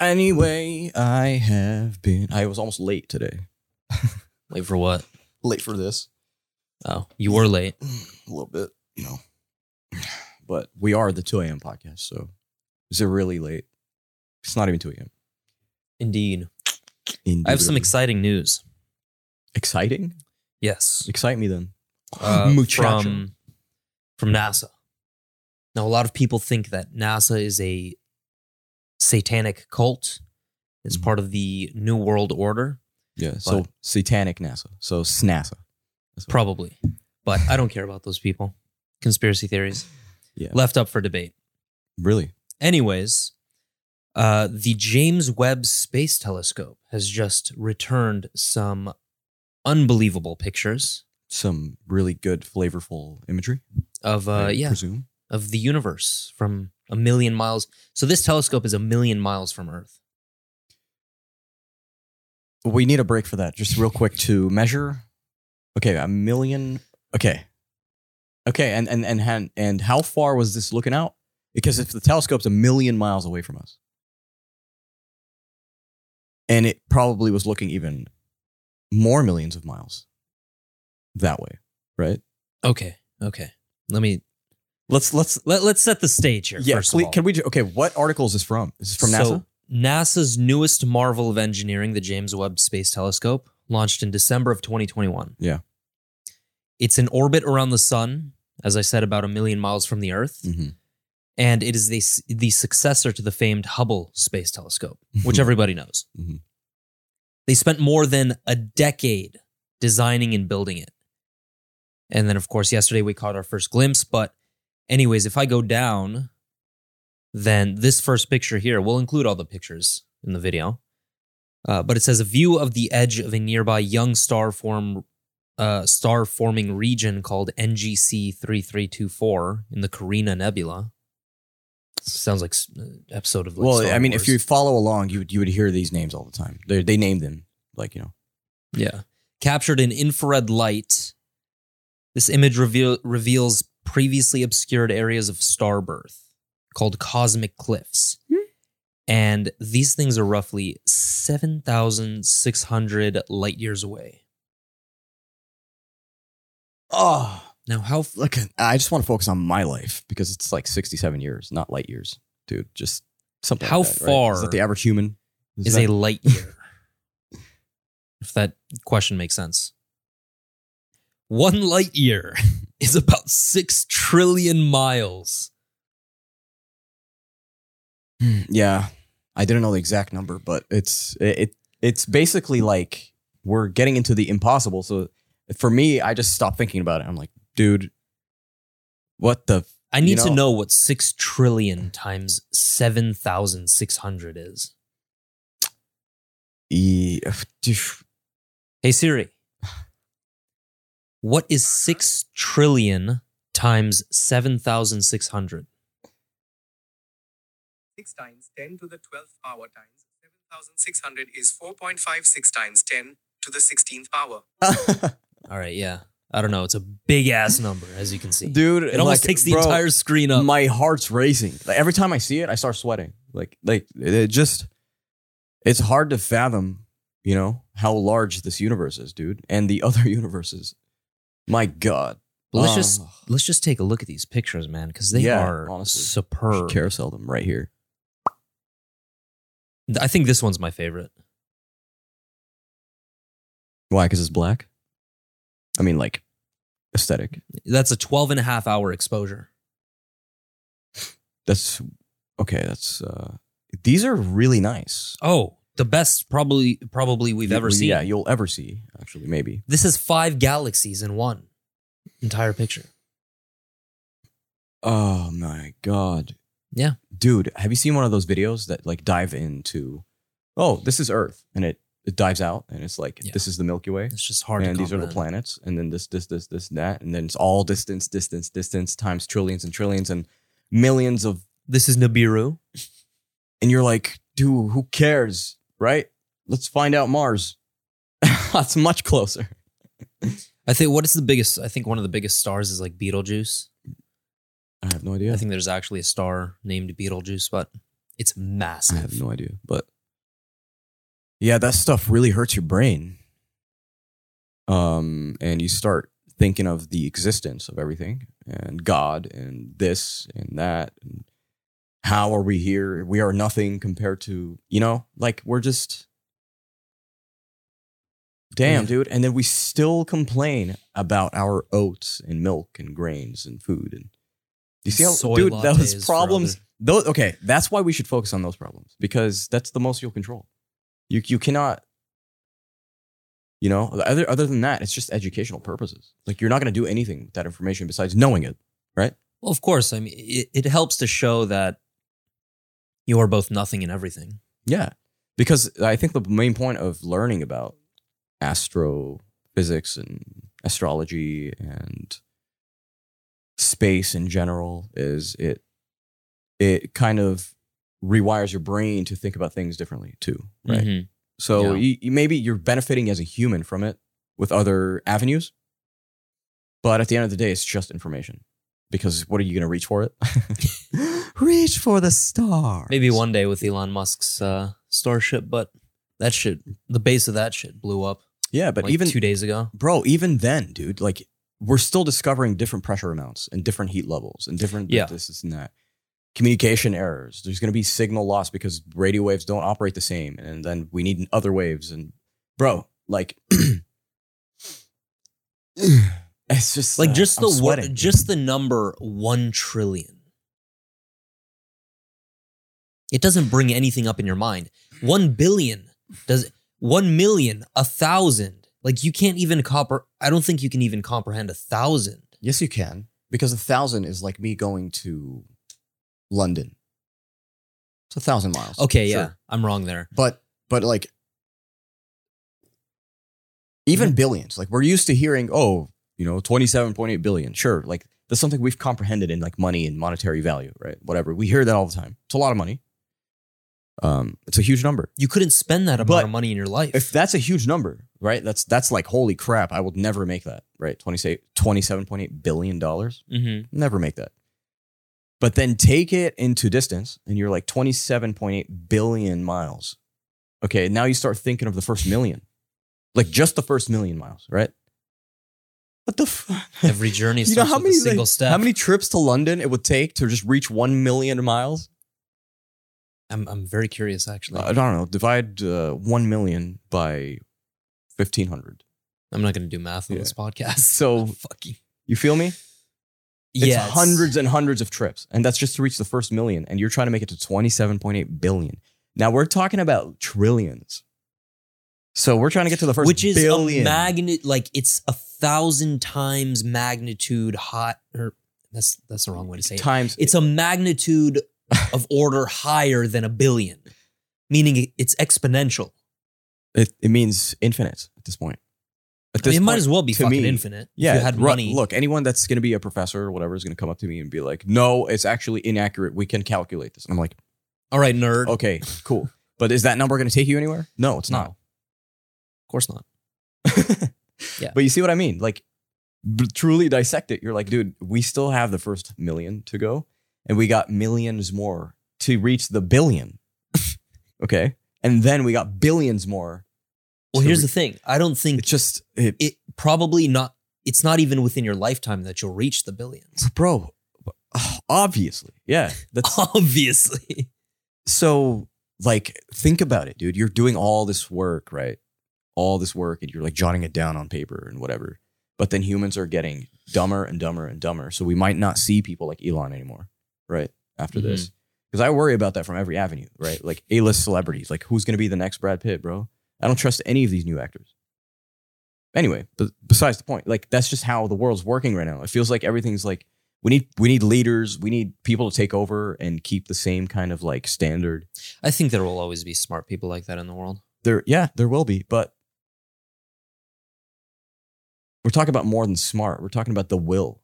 Anyway, I have been. I was almost late today. Late for what? Late for this. Oh, you were late. A little bit, you know. But we are the 2 a.m. podcast, so is it really late? It's not even 2 a.m. Indeed. I have some Indubitably. exciting news. exciting. Yes. Excite me then. Uh, Muchacho. from, from NASA. Now, a lot of people think that NASA is a satanic cult. It's Mhm. part of the New World Order. Yeah. So satanic NASA. So SNASA. Probably. But I don't care about those people. Conspiracy theories. Yeah. Left up for debate. Really? Anyways, uh, the James Webb Space Telescope has just returned some unbelievable pictures Some really good, flavorful imagery. of uh, I yeah Presume. of the universe from a million miles. So this telescope is a million miles from Earth. We need a break for that, just real quick to measure. Okay, a million. Okay, okay, and and and and, and how far was this looking out? Because if the telescope's a million miles away from us, and it probably was looking even more millions of miles that way, right? Okay, okay. Let me Let's let's let, let's set the stage here. yeah. first please- of all. Can we? Okay, what article is this from? Is this from NASA? So, NASA's newest marvel of engineering, the James Webb Space Telescope, launched in December of 2021. Yeah. It's in orbit around the sun, as I said, about a million miles from the Earth. Mhm. And it is the, the successor to the famed Hubble Space Telescope, which everybody knows. Mhm. They spent more than a decade designing and building it. And then, of course, yesterday we caught our first glimpse. But, anyways, if I go down, then this first picture here, we'll include all the pictures in the video. Uh, but it says a view of the edge of a nearby young star form, uh, star forming region called NGC 3324 in the Carina Nebula. Sounds like uh, episode of like well, Star I mean, Wars. if you follow along, you would you would hear these names all the time. They they name them like you know. Yeah. Captured in infrared light, this image reveal, reveals previously obscured areas of star birth called cosmic cliffs. Hmm. And these things are roughly 7,600 light years away. Oh, Now, how f- look, I just want to focus on my life because it's like 67 years, not light years, dude. Just something. How like that, right? far is that the average human? is that- a light year? if that question makes sense. One light year is about 6 trillion miles. Hmm, yeah, I didn't know the exact number, but it's it, it it's basically like we're getting into the impossible. So for me, I just stopped thinking about it. I'm like, dude, what the? I need You to know- know what six trillion times seven thousand six hundred is. E- Hey Siri, what is six trillion times seven thousand six hundred? 6 times 10 to the 12th power times 7600 is 4.56 times 10 to the 16th power. All right, yeah, I don't know. It's a big ass number, as you can see. dude, it almost like, takes the bro, entire screen up. My heart's racing. Like, every time I see it, I start sweating. Like like it, it just it's hard to fathom, you know, how large this universe is, dude, and the other universes. My God. But let's Oh. just let's just take a look at these pictures, man, because they Yeah, are honestly. superb. carousel them right here. I think this one's my favorite. Why? Because it's black. I mean, like aesthetic. That's a 12 and a half hour exposure. That's okay. That's uh, these are really nice. Oh, the best probably probably we've ever seen. Yeah, you'll ever see. Actually, maybe. This is five galaxies in one entire picture. Oh my god. Yeah. Dude, have you seen one of those videos that like dive into oh, this is Earth and it it dives out and it's like Yeah. this is the Milky Way It's just hard and these are the planets and then this this this this and that and then it's all distance distance distance times trillions and trillions and millions of This is Nibiru. and you're like, dude, who cares, right? Let's find out Mars. That's much closer. I think what is the biggest? I think one of the biggest stars is like Betelgeuse. I have no idea. I think there's actually a star named Betelgeuse, but it's massive. I have no idea. But yeah, that stuff really hurts your brain. Um, and you start thinking of the existence of everything and God and this and that and how are we here? We are nothing compared to, you know, like we're just damn, Yeah. dude. And then we still complain about our oats and milk and grains and food and you see how Soy dude those problems those okay, that's why we should focus on those problems because that's the most you'll control. You you cannot you know, other other than that, it's just educational purposes. Like you're not going to do anything with that information besides knowing it. Right? Well, of course. I mean, it, it helps to show that you are both nothing and everything. Yeah. Because I think the main point of learning about astrophysics and astrology and space in general is it it kind of rewires your brain to think about things differently too, right? Mhm. So Yeah. you- maybe you're benefiting as a human from it with other avenues, but at the end of the day, it's just information. Because what are you going to reach for it? reach for the star. Maybe one day with Elon Musk's uh, Starship, but that shit, the base of that shit blew up. Yeah, but like even two days ago. bro, even then, dude, like we're still discovering different pressure amounts and different heat levels and different Yeah. this, this and that. Communication errors. There's going to be signal loss because radio waves don't operate the same, and then we need other waves. And bro, like, it's just Like uh, just I'm the wor- sweating. just the number one trillion. It doesn't bring anything up in your mind. One billion does one million, a thousand. Like you can't even compre. I don't think you can even comprehend a thousand. yes, you can because a thousand is like me going to London. It's a thousand miles. Okay, Sure. yeah, I'm wrong there. but but like even mm-hmm. billions like we're used to hearing oh you know 27.8 billion sure like that's something we've comprehended in like money and monetary value right whatever we hear that all the time it's a lot of money um it's a huge number. You couldn't spend that amount But of money in your life. if that's a huge number right that's that's like holy crap i will never make that right? 20 say 27.8 billion dollars? Mhm. never make that. But then take it into distance and you're like 27.8 billion miles. Okay now you start thinking of the first million. Like just the first million miles right? What the fuck Every journey starts how with many a single like, step. how many trips to london it would take to just reach 1 million miles I'm I'm very curious actually. i don't know divide uh, 1 million by 1500 I'm not going to do math on Yeah. this podcast. So- fucking you feel me it's yeah, it's- hundreds and hundreds of trips and that's just to reach the first million and you're trying to make it to 27.8 billion now we're talking about trillions so we're trying to get to the first which is billion a magnet like it's a thousand times magnitude hot or that's that's the wrong way to say it. times It's a magnitude of order higher than a billion, meaning it's exponential. it, it means infinite at this point at I mean, it might as well be fucking me, infinite. yeah if you had ru- money. look anyone that's going to be a professor or whatever is going to come up to me and be like no it's actually inaccurate we can calculate this and i'm like all right, nerd. okay cool but is that number going to take you anywhere no it's No. not Of course not. Yeah. But you see what I mean? Like, truly dissect it. You're like, dude, we still have the first million to go, and we got millions more to reach the billion. okay. And then we got billions more. Well, here's re- the thing. I don't think It's just, it, it probably not. It's not even within your lifetime that you'll reach the billions. bro, obviously. Yeah. That's Obviously. so, like, think about it, dude. You're doing all this work, right? All this work, and you're like jotting it down on paper and whatever. But then humans are getting dumber and dumber and dumber. So we might not see people like Elon anymore, right? After Mhm. this. Because I worry about that from every avenue, right? Like A list celebrities, like who's going to be the next Brad Pitt, bro? I don't trust any of these new actors. Anyway, but besides the point, like that's just how the world's working right now. It feels like everything's like we need we need leaders, we need people to take over and keep the same kind of like standard. I think there will always be smart people like that in the world. There, yeah, there will be, but we're talking about more than smart. We're talking about the will,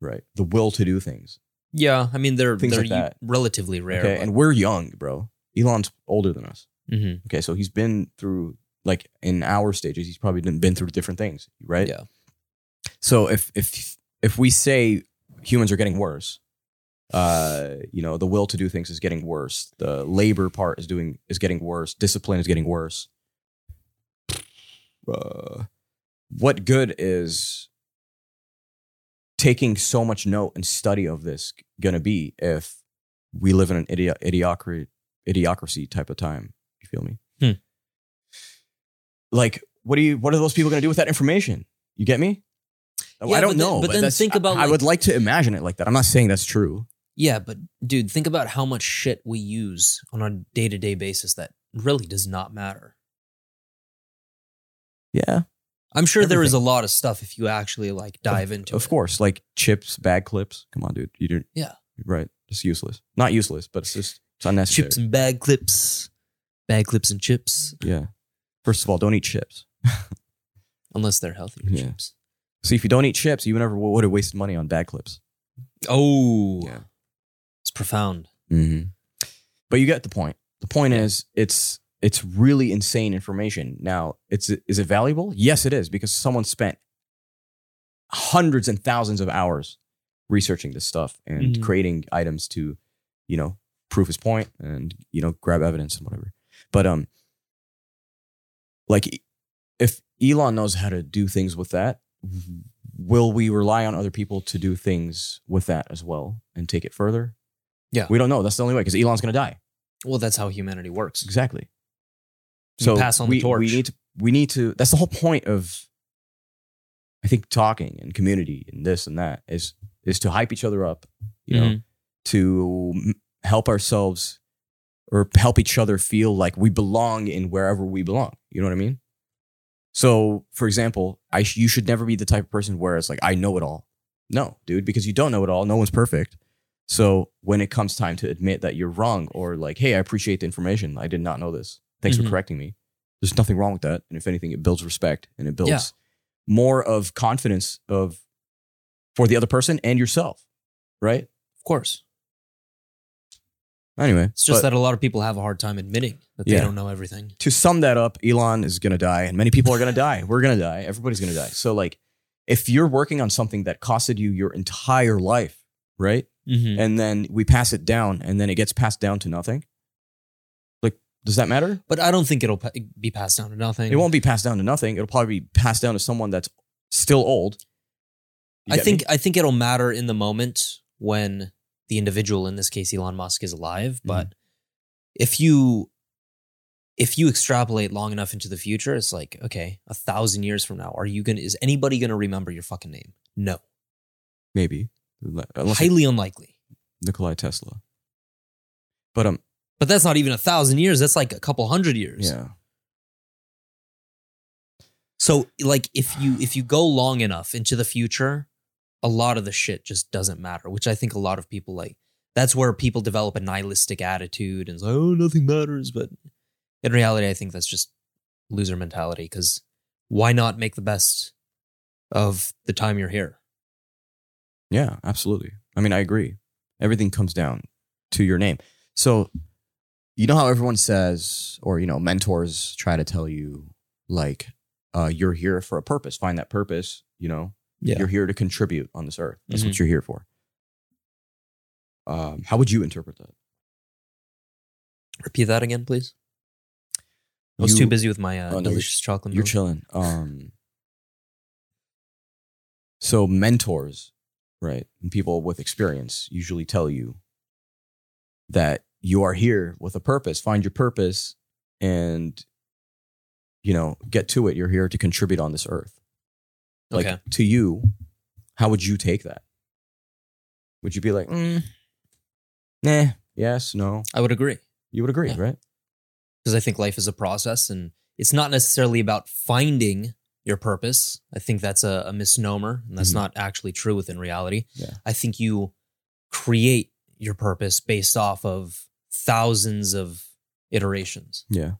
right? The will to do things. Yeah, I mean they're Things they're like that. relatively rare. Okay, and we're young, bro. Elon's older than us. hmm Okay, so he's been through like in our stages, he's probably been been through different things, right? Yeah. So if if if we say humans are getting worse, uh, you know, the will to do things is getting worse. The labor part is doing is getting worse. Discipline is getting worse. Uh, what good is taking so much note and study of this gonna be if we live in an idi- idiocracy idiocracy type of time? You feel me? Hmm. Like, what do you? What are those people gonna do with that information? You get me? Yeah, I don't but then- know, but then think about, I, I would like to imagine it like that. I'm not saying that's true. Yeah, but dude, think about how much shit we use on a day to day basis that really does not matter. Yeah, I'm sure there is a lot of stuff if you actually like dive into of it. course, like chips, bag clips. Come on, dude. You didn't. Yeah. right. It's useless. Not useless, but it's just it's unnecessary. Chips and bag clips, bag clips and chips, yeah. First of all, don't eat chips. unless they're healthy Yeah. chips. See, if you don't eat chips, you never would have wasted money on bag clips. Oh, Yeah. it's profound. Mm-hmm. But you get the point. The point is, it's it's really insane information. Now, it's is it valuable? Yes, it is because someone spent hundreds and thousands of hours researching this stuff and Mhm. creating items to, you know, prove his point and you know grab evidence and whatever. But um, like if Elon knows how to do things with that, will we rely on other people to do things with that as well and take it further? Yeah. We don't know. That's the only way because Elon's going to die. Well, that's how humanity works. Exactly. You pass on the we, torch. We need to. We need to. That's the whole point of. I think talking and community and this and that is is to hype each other up, you know, Mhm. to help ourselves or help each other feel like we belong in wherever we belong. You know what I mean? So, for example, I sh- you should never be the type of person where it's like I know it all. No, dude, because you don't know it all. No one's perfect. So when it comes time to admit that you're wrong or like, hey, I appreciate the information. I did not know this. Thanks Mhm. for correcting me. There's nothing wrong with that. And if anything, it builds respect and it builds Yeah. more of confidence of for the other person and yourself. Right? Of course. Anyway, It's just but that a lot of people have a hard time admitting that Yeah. they don't know everything. to sum that up, Elon is gonna die, and many people are gonna die. We're gonna die. Everybody's gonna die. So like if you're working on something that costed you your entire life, right? Mm-hmm. And then we pass it down and then it gets passed down to nothing. Does that matter? But I don't think it'll pa- be passed down to nothing. It won't be passed down to nothing. It'll probably be passed down to someone that's still old. You I think me? I think it'll matter in the moment when the individual, in this case Elon Musk, is alive. Mm-hmm. But if you if you extrapolate long enough into the future, it's like okay, a thousand years from now, are you gonna? Is anybody gonna remember your fucking name? No, maybe. Unless highly unlikely. Nikolai Tesla. But um But that's not even a thousand years. That's like a couple hundred years. yeah. So like if you if you go long enough into the future, a lot of the shit just doesn't matter, which I think a lot of people like. That's where people develop a nihilistic attitude and it's like, oh, nothing matters. But in reality, I think that's just loser mentality because why not make the best of the time you're here? Yeah, absolutely. I mean, I agree. Everything comes down to your name. So, you know how everyone says, or, you know, mentors try to tell you, like, uh, you're here for a purpose. Find that purpose, you know, you're here to contribute on this earth. That's what you're here for. Um, how would you interpret that? Repeat that again, please. I was You- too busy with my uh, Oh, no, you're- delicious chocolate You're milk. chilling. Um, so mentors, right, and people with experience usually tell you that you are here with a purpose. Find your purpose, and you know, get to it. You're here to contribute on this earth. Like Okay. to you, how would you take that? Would you be like, mm, nah, Yes, no. I would agree You would agree, Yeah. right? because I think life is a process and it's not necessarily about finding your purpose. I think that's a, a misnomer and that's Mhm. not actually true within reality. Yeah. I think you create your purpose based off of thousands of iterations. Yeah.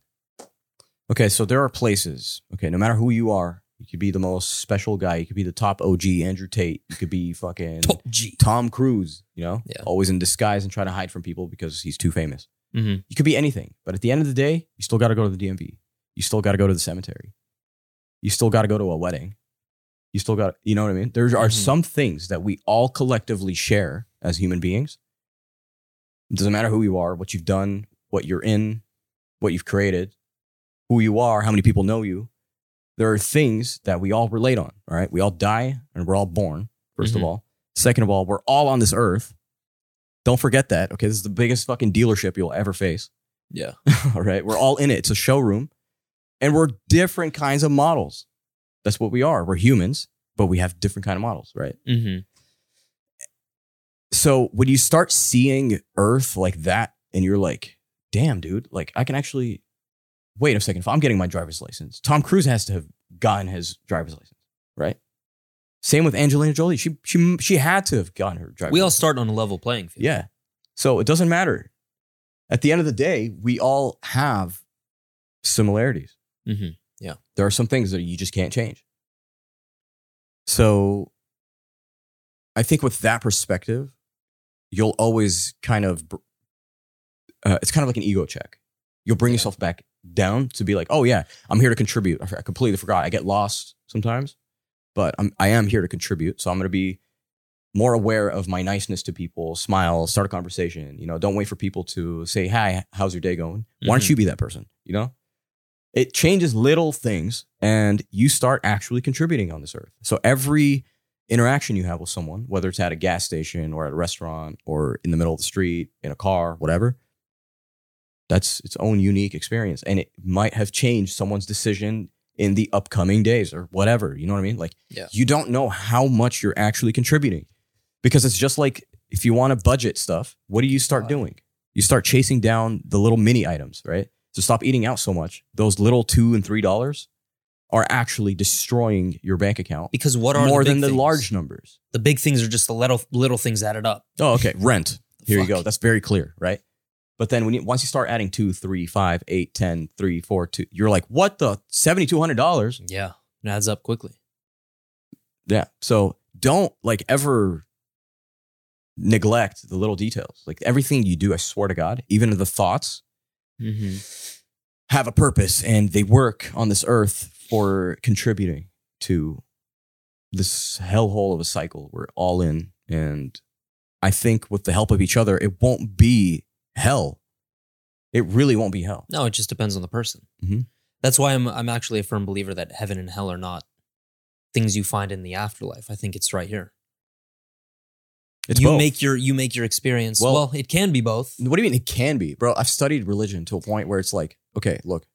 Okay, so there are places. Okay, no matter who you are, you could be the most special guy. You could be the top OG Andrew Tate. You could be fucking. Tom Cruise. You know, Yeah. always in disguise and trying to hide from people because he's too famous. hmm You could be anything, but at the end of the day, you still got to go to the DMV. You still got to go to the cemetery. You still got to go to a wedding. You still got, you know what I mean? There are Mhm. some things that we all collectively share as human beings. It doesn't matter who you are, what you've done, what you're in, what you've created, who you are, how many people know you. There are things that we all relate on. All right. We all die and we're all born, 1st of Mhm. all. Second of all, we're all on this earth. Don't forget that. Okay. This is the biggest fucking dealership you'll ever face. Yeah. All right. We're all in it. It's a showroom. And we're different kinds of models. That's what we are. We're humans, but we have different kind of models, right? hmm So when you start seeing Earth like that, and you're like, damn, dude, like I can actually wait a second. If I'm getting my driver's license, Tom Cruise has to have gotten his driver's license, right? Same with Angelina Jolie. She she she had to have gotten her driver's We all license. start on a level playing field. Yeah. So it doesn't matter. At the end of the day, we all have similarities. hmm Yeah. There are some things that you just can't change. So I think with that perspective, you'll always kind of uh, it's kind of like an ego check. You'll bring Yeah. yourself back down to be like, oh yeah, I'm here to contribute. I completely forgot. I get lost sometimes, but I'm, I am here to contribute. So I'm going to be more aware of my niceness to people, smile, start a conversation. You know, don't wait for people to say, hi, how's your day going? Why don't Mhm. you be that person? You know? It changes little things and you start actually contributing on this earth. So every interaction you have with someone, whether it's at a gas station or at a restaurant or in the middle of the street, in a car, whatever, that's its own unique experience. And it might have changed someone's decision in the upcoming days or whatever. You know what I mean? Like, Yeah. you don't know how much you're actually contributing because it's just like if you want to budget stuff, what do you start doing? You start chasing down the little mini items, right? So stop eating out so much. Those little two and three dollars are actually destroying your bank account Because what are more the than the things? large numbers. The big things are just the little little things added up. Oh, okay. Rent. Here you go. That's very clear, right? But then when you once you start adding two, three, five, eight, ten, three, four, two, you're like, what the seventy two hundred dollars? Yeah, it adds up quickly. Yeah. So don't like ever neglect the little details. Like everything you do, I swear to God, even the thoughts Mm-hmm. have a purpose and they work on this earth for contributing to this hellhole of a cycle we're all in. And I think with the help of each other, it won't be hell. It really won't be hell. No, it just depends on the person. Mhm. That's why I'm I'm actually a firm believer that heaven and hell are not things you find in the afterlife. I think it's right here. It's you both. make your you make your experience. Well- Well, it can be both. What do you mean it can be, bro? I've studied religion to a point where it's like, okay, look,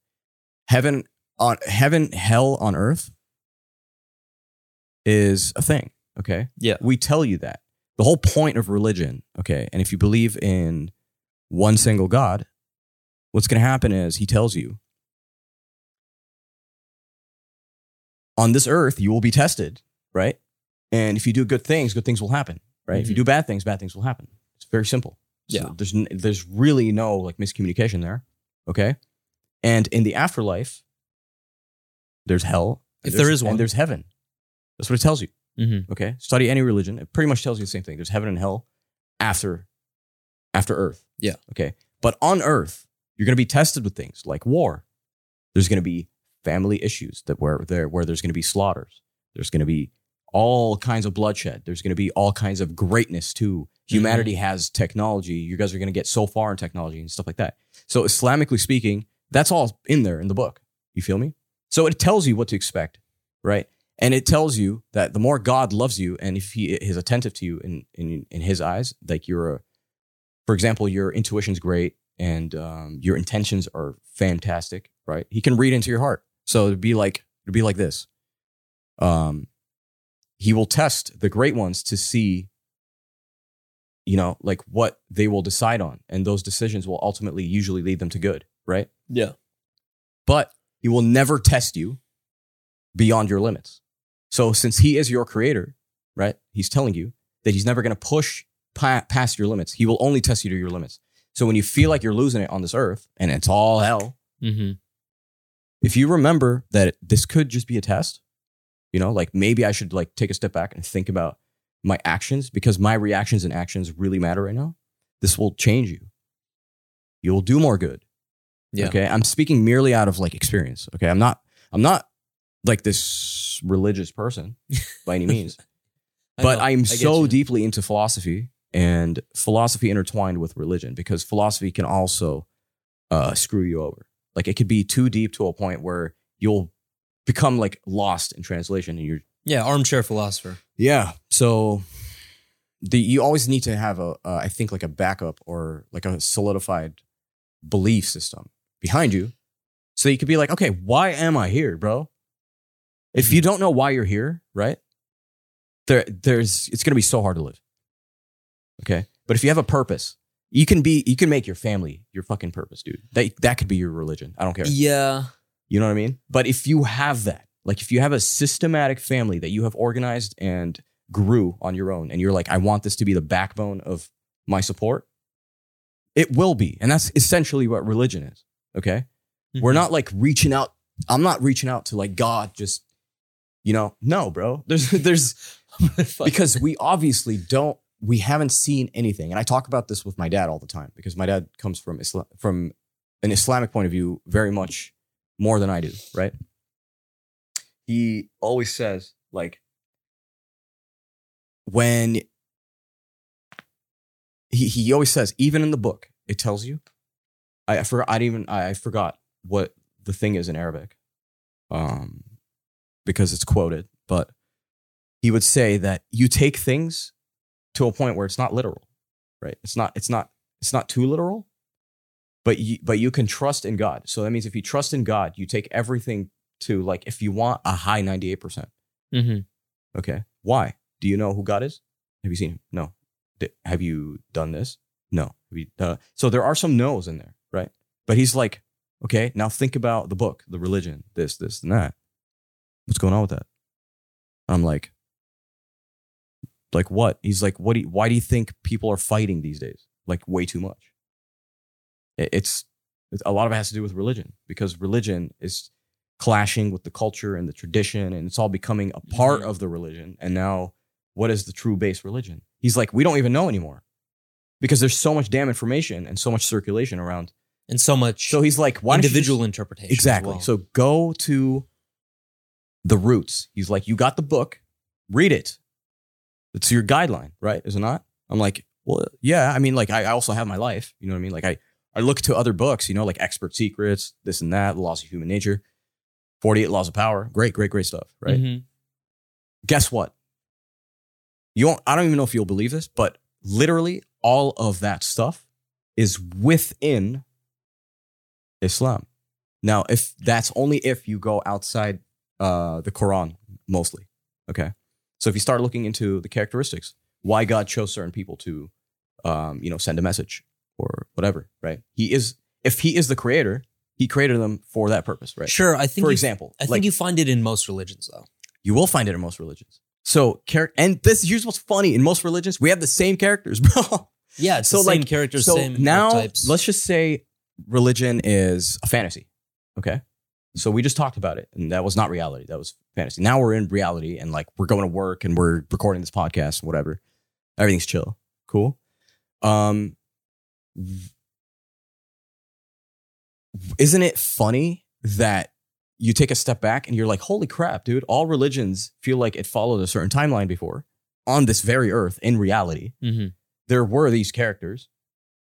heaven on heaven, hell on earth is a thing. Okay. Yeah. We tell you that. The whole point of religion, okay, and if you believe in one single God, what's gonna happen is he tells you on this earth you will be tested, right? And if you do good things, good things will happen, right? If you mm-hmm. do bad things, bad things will happen. It's very simple. So Yeah. there's there's really no like miscommunication there. Okay. And in the afterlife, there's hell. If there there's- one. and there's heaven. That's what it tells you. Mm-hmm. Okay. Study any religion. It pretty much tells you the same thing. There's heaven and hell after after earth. Yeah. Okay. But on earth, you're going to be tested with things like war. There's going to be family issues that where there where there's going to be slaughters. There's going to be all kinds of bloodshed. There's going to be all kinds of greatness too. Humanity has technology. You guys are going to get so far in technology and stuff like that. So Islamically speaking, that's all in there in the book. You feel me? So it tells you what to expect, right? And it tells you that the more God loves you, and if He is attentive to you in in in His eyes, like you're a, for example, your intuition's great and um, your intentions are fantastic, right? He can read into your heart. So it'd be like it'd be like this. Um, he will test the great ones to see, you know, like what they will decide on. And those decisions will ultimately usually lead them to good, right? Yeah. But he will never test you beyond your limits. So since he is your creator, right? He's telling you that he's never going to push pa- past your limits. He will only test you to your limits. So when you feel like you're losing it on this earth and it's all hell, Mm-hmm. if you remember that this could just be a test, you know, like maybe I should like take a step back and think about my actions because my reactions and actions really matter right now. This will change you. You'll do more good. Yeah. Okay. I'm speaking merely out of like experience. Okay. I'm not, I'm not like this religious person by any means, I but know. I'm so deeply into philosophy and philosophy intertwined with religion because philosophy can also uh, screw you over. Like it could be too deep to a point where you'll become like lost in translation and you're Yeah, armchair philosopher. yeah. So the you always need to have a uh, I think like a backup or like a solidified belief system behind you, so you could be like, okay, why am I here, bro? If you mm-hmm. don't know why you're here, right? There, there's it's gonna be so hard to live. Okay, but if you have a purpose, you can be you can make your family your fucking purpose, dude. That that could be your religion. I don't care. Yeah. You know what I mean? But if you have that, like if you have a systematic family that you have organized and grew on your own, and you're like, I want this to be the backbone of my support, it will be. And that's essentially what religion is. Okay. We're mm-hmm. not like reaching out. I'm not reaching out to like God, just, you know, no, bro. There's, there's, because we obviously don't, we haven't seen anything. And I talk about this with my dad all the time because my dad comes from Islam, from an Islamic point of view very much more than I do, right? He always says, like, when he, he always says, even in the book, it tells you. I, I forgot. I didn't even. I, I forgot what the thing is in Arabic, um, because it's quoted. But he would say that you take things to a point where it's not literal, right? It's not. It's not. It's not too literal, but you, but you can trust in God. So that means if you trust in God, you take everything to like if you want a high ninety eight percent. Mhm. Okay, why? Do you know who God is? Have you seen him? No. Have you done this? No. Have you, uh, so there are some no's in there? But he's like, okay, now think about the book, the religion, this, this, and that. What's going on with that? I'm like, like what? He's like, what? Do you, why do you think people are fighting these days? Like way too much. It's, it's a lot of it has to do with religion because religion is clashing with the culture and the tradition, and it's all becoming a part Mhm. of the religion. And now, what is the true base religion? He's like, we don't even know anymore because there's so much damn information and so much circulation around. And so much So he's like, why don't individual interpretation. Exactly. well. So go to the roots. He's like, you got the book, read it. It's your guideline, right? Is it not? I'm like, well, yeah. I mean, like, I, I also have my life. You know what I mean? Like, I, I look to other books, you know, like Expert Secrets, this and that, The Laws of Human Nature, 48 Laws of Power. Great, great, great stuff, right? Mhm. Guess what? You won't, I don't even know if you'll believe this, but literally all of that stuff is within Islam. Now, if that's only if you go outside uh, the Quran, mostly. Okay. So if you start looking into the characteristics, why God chose certain people to, um, you know, send a message or whatever, right? He is, if he is the creator, he created them for that purpose, right? Sure. I think For you- example, I think like- you find it in most religions though. You will find it in most religions. So, char- and this here's what's funny: in most religions, we have the same characters, bro. Yeah, it's So, the same like, characters, so same now, archetypes. let's just say religion is a fantasy. Okay, so we just talked about it, and that was not reality. That was fantasy. Now we're in reality, and like we're going to work, and we're recording this podcast, and whatever. Everything's chill, cool. Um, isn't it funny that you take a step back and you're like, holy crap, dude, all religions feel like it followed a certain timeline before on this very earth in reality. Mhm. There were these characters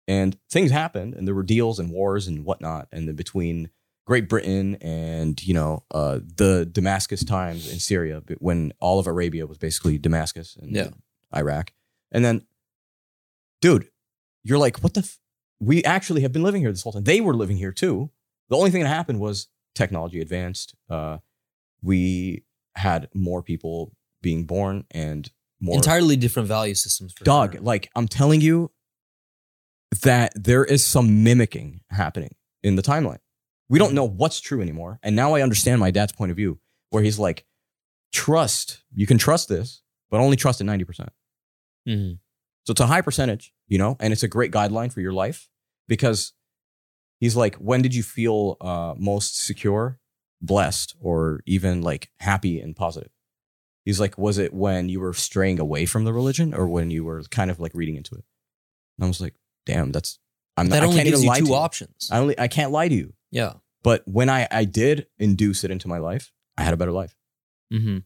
and things happened and there were deals and wars and whatnot. And then between Great Britain and, you know, uh, the Damascus times in Syria, when all of Arabia was basically Damascus and Yeah. Iraq. And then, dude, you're like, what the? F-? We actually have been living here this whole time. They were living here too. The only thing that happened was technology advanced. Uh, we had more people being born and more Entirely different value systems. For dog. sure. Like I'm telling you that there is some mimicking happening in the timeline. We don't know what's true anymore. And now I understand my dad's point of view, where he's like, trust, you can trust this, but only trust it 90%. Mhm. So it's a high percentage, you know, and it's a great guideline for your life because he's like, when did you feel uh, most secure, blessed, or even like happy and positive? He's like, was it when you were straying away from the religion or when you were kind of like reading into it? And I was like, damn, that's, I'm that not, I only can't gives even you lie two to you. options. I only, I can't lie to you. yeah. But when I, I did induce it into my life, I had a better life. Mm-hmm.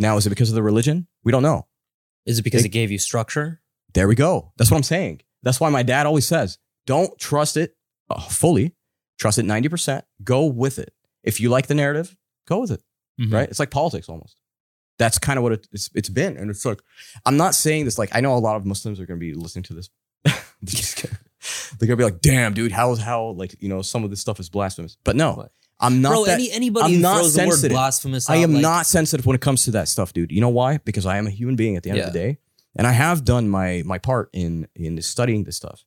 Now, is it because of the religion? We don't know. Is it because They- it gave you structure? There we go. That's what I'm saying. That's why my dad always says, don't trust it uh, fully. Trust it 90%. Go with it. If you like the narrative, go with it. Mhm. Right? It's like politics almost. That's kind of what it, it's, it's been. And it's like, I'm not saying this like, I know a lot of Muslims are going to be listening to this. They're gonna- They're going to be like, damn, dude, how, how, like, you know, some of this stuff is blasphemous. But no? I'm not Bro, that. any, anybody I'm not throws the word sensitive. blasphemous I am like- not sensitive when it comes to that stuff, dude. You know why? Because I am a human being at the end of the day, and I have done my my part in in studying this stuff.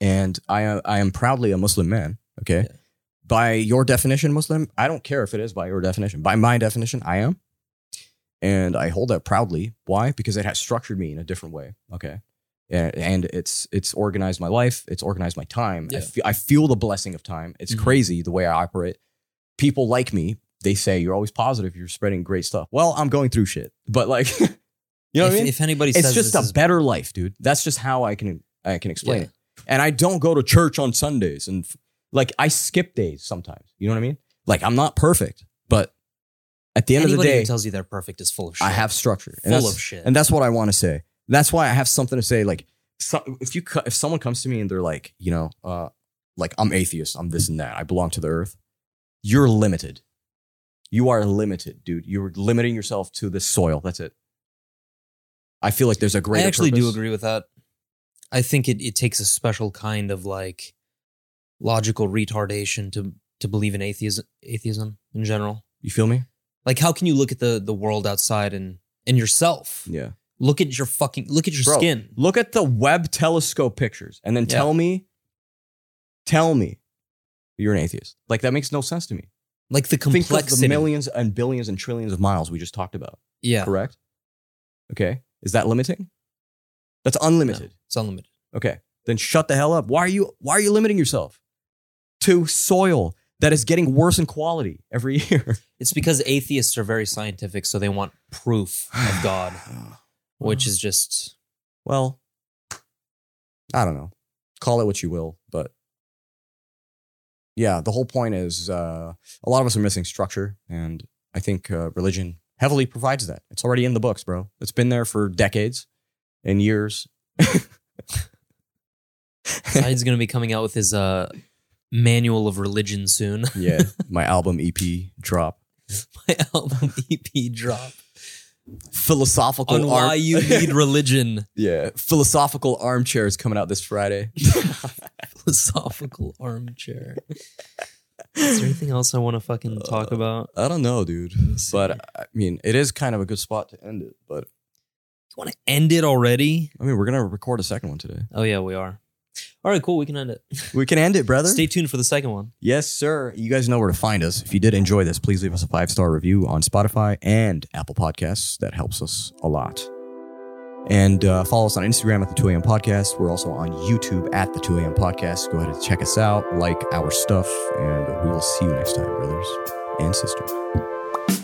And I I am proudly a Muslim man. Okay, Yeah. by your definition, Muslim. I don't care if it is by your definition. By my definition, I am, and I hold that proudly. Why? Because it has structured me in a different way. Okay. And it's it's organized my life. It's organized my time. I, Yeah. fe- I feel the blessing of time. It's Mhm. crazy the way I operate. People like me they say you're always positive, you're spreading great stuff. Well, I'm going through shit, but like, you know if, what I mean? if anybody It's just a is- better life, dude. That's just how I can I can explain Yeah. it. And I don't go to church on Sundays, and like I skip days sometimes. You know what I mean? Like I'm not perfect, but at the end anybody of the day, who tells you they're perfect is full of shit. I have structure. Full of shit. and that's what I want to say. That's why I have something to say. Like, so, if you if someone comes to me and they're like, you know, uh, like I'm atheist, I'm this and that, I belong to the earth. You're limited. You are limited, dude. You're limiting yourself to this soil. That's it. I feel like there's a great. I actually do agree with that. I think it, it takes a special kind of like logical retardation to to believe in atheism atheism in general. You feel me? Like how can you look at the the world outside and and yourself? Yeah. Look at your fucking look at your Bro, skin. Look at the Webb telescope pictures and then Yeah. tell me, tell me, you're an atheist. Like that makes no sense to me. Like the Think of complexity. the millions and billions and trillions of miles we just talked about. yeah. correct? Okay. Is that limiting? That's No, unlimited. it's unlimited. Okay. Then shut the hell up. Why are you why are you limiting yourself to soil that is getting worse in quality every year? It's because atheists are very scientific, so they want proof of God, which is just well, I don't know. Call it what you will, but yeah, the whole point is uh, a lot of us are missing structure, and I think uh, religion heavily provides that. It's already in the books, bro. It's been there for decades and years. Saied's gonna be coming out with his uh manual of religion soon. yeah, my album EP drop. My album EP drop Philosophical on why arm- you need religion. yeah, philosophical armchair is coming out this Friday. Philosophical armchair. Is there anything else I want to fucking talk Uh, about? I don't know, dude, but I mean, it is kind of a good spot to end it. But You want to end it already? I mean, we're gonna record a second one today. Oh yeah, we are. All right, cool. We can end it. We can end it, brother. Stay tuned for the second one. Yes, sir. You guys know where to find us. If you did enjoy this, please leave us a five star review on Spotify and Apple Podcasts. That helps us a lot. And uh, follow us on Instagram at the 2 a.m. podcast. We're also on YouTube at the 2 a.m. podcast. Go ahead and check us out, like our stuff, and we will see you next time, brothers and sisters.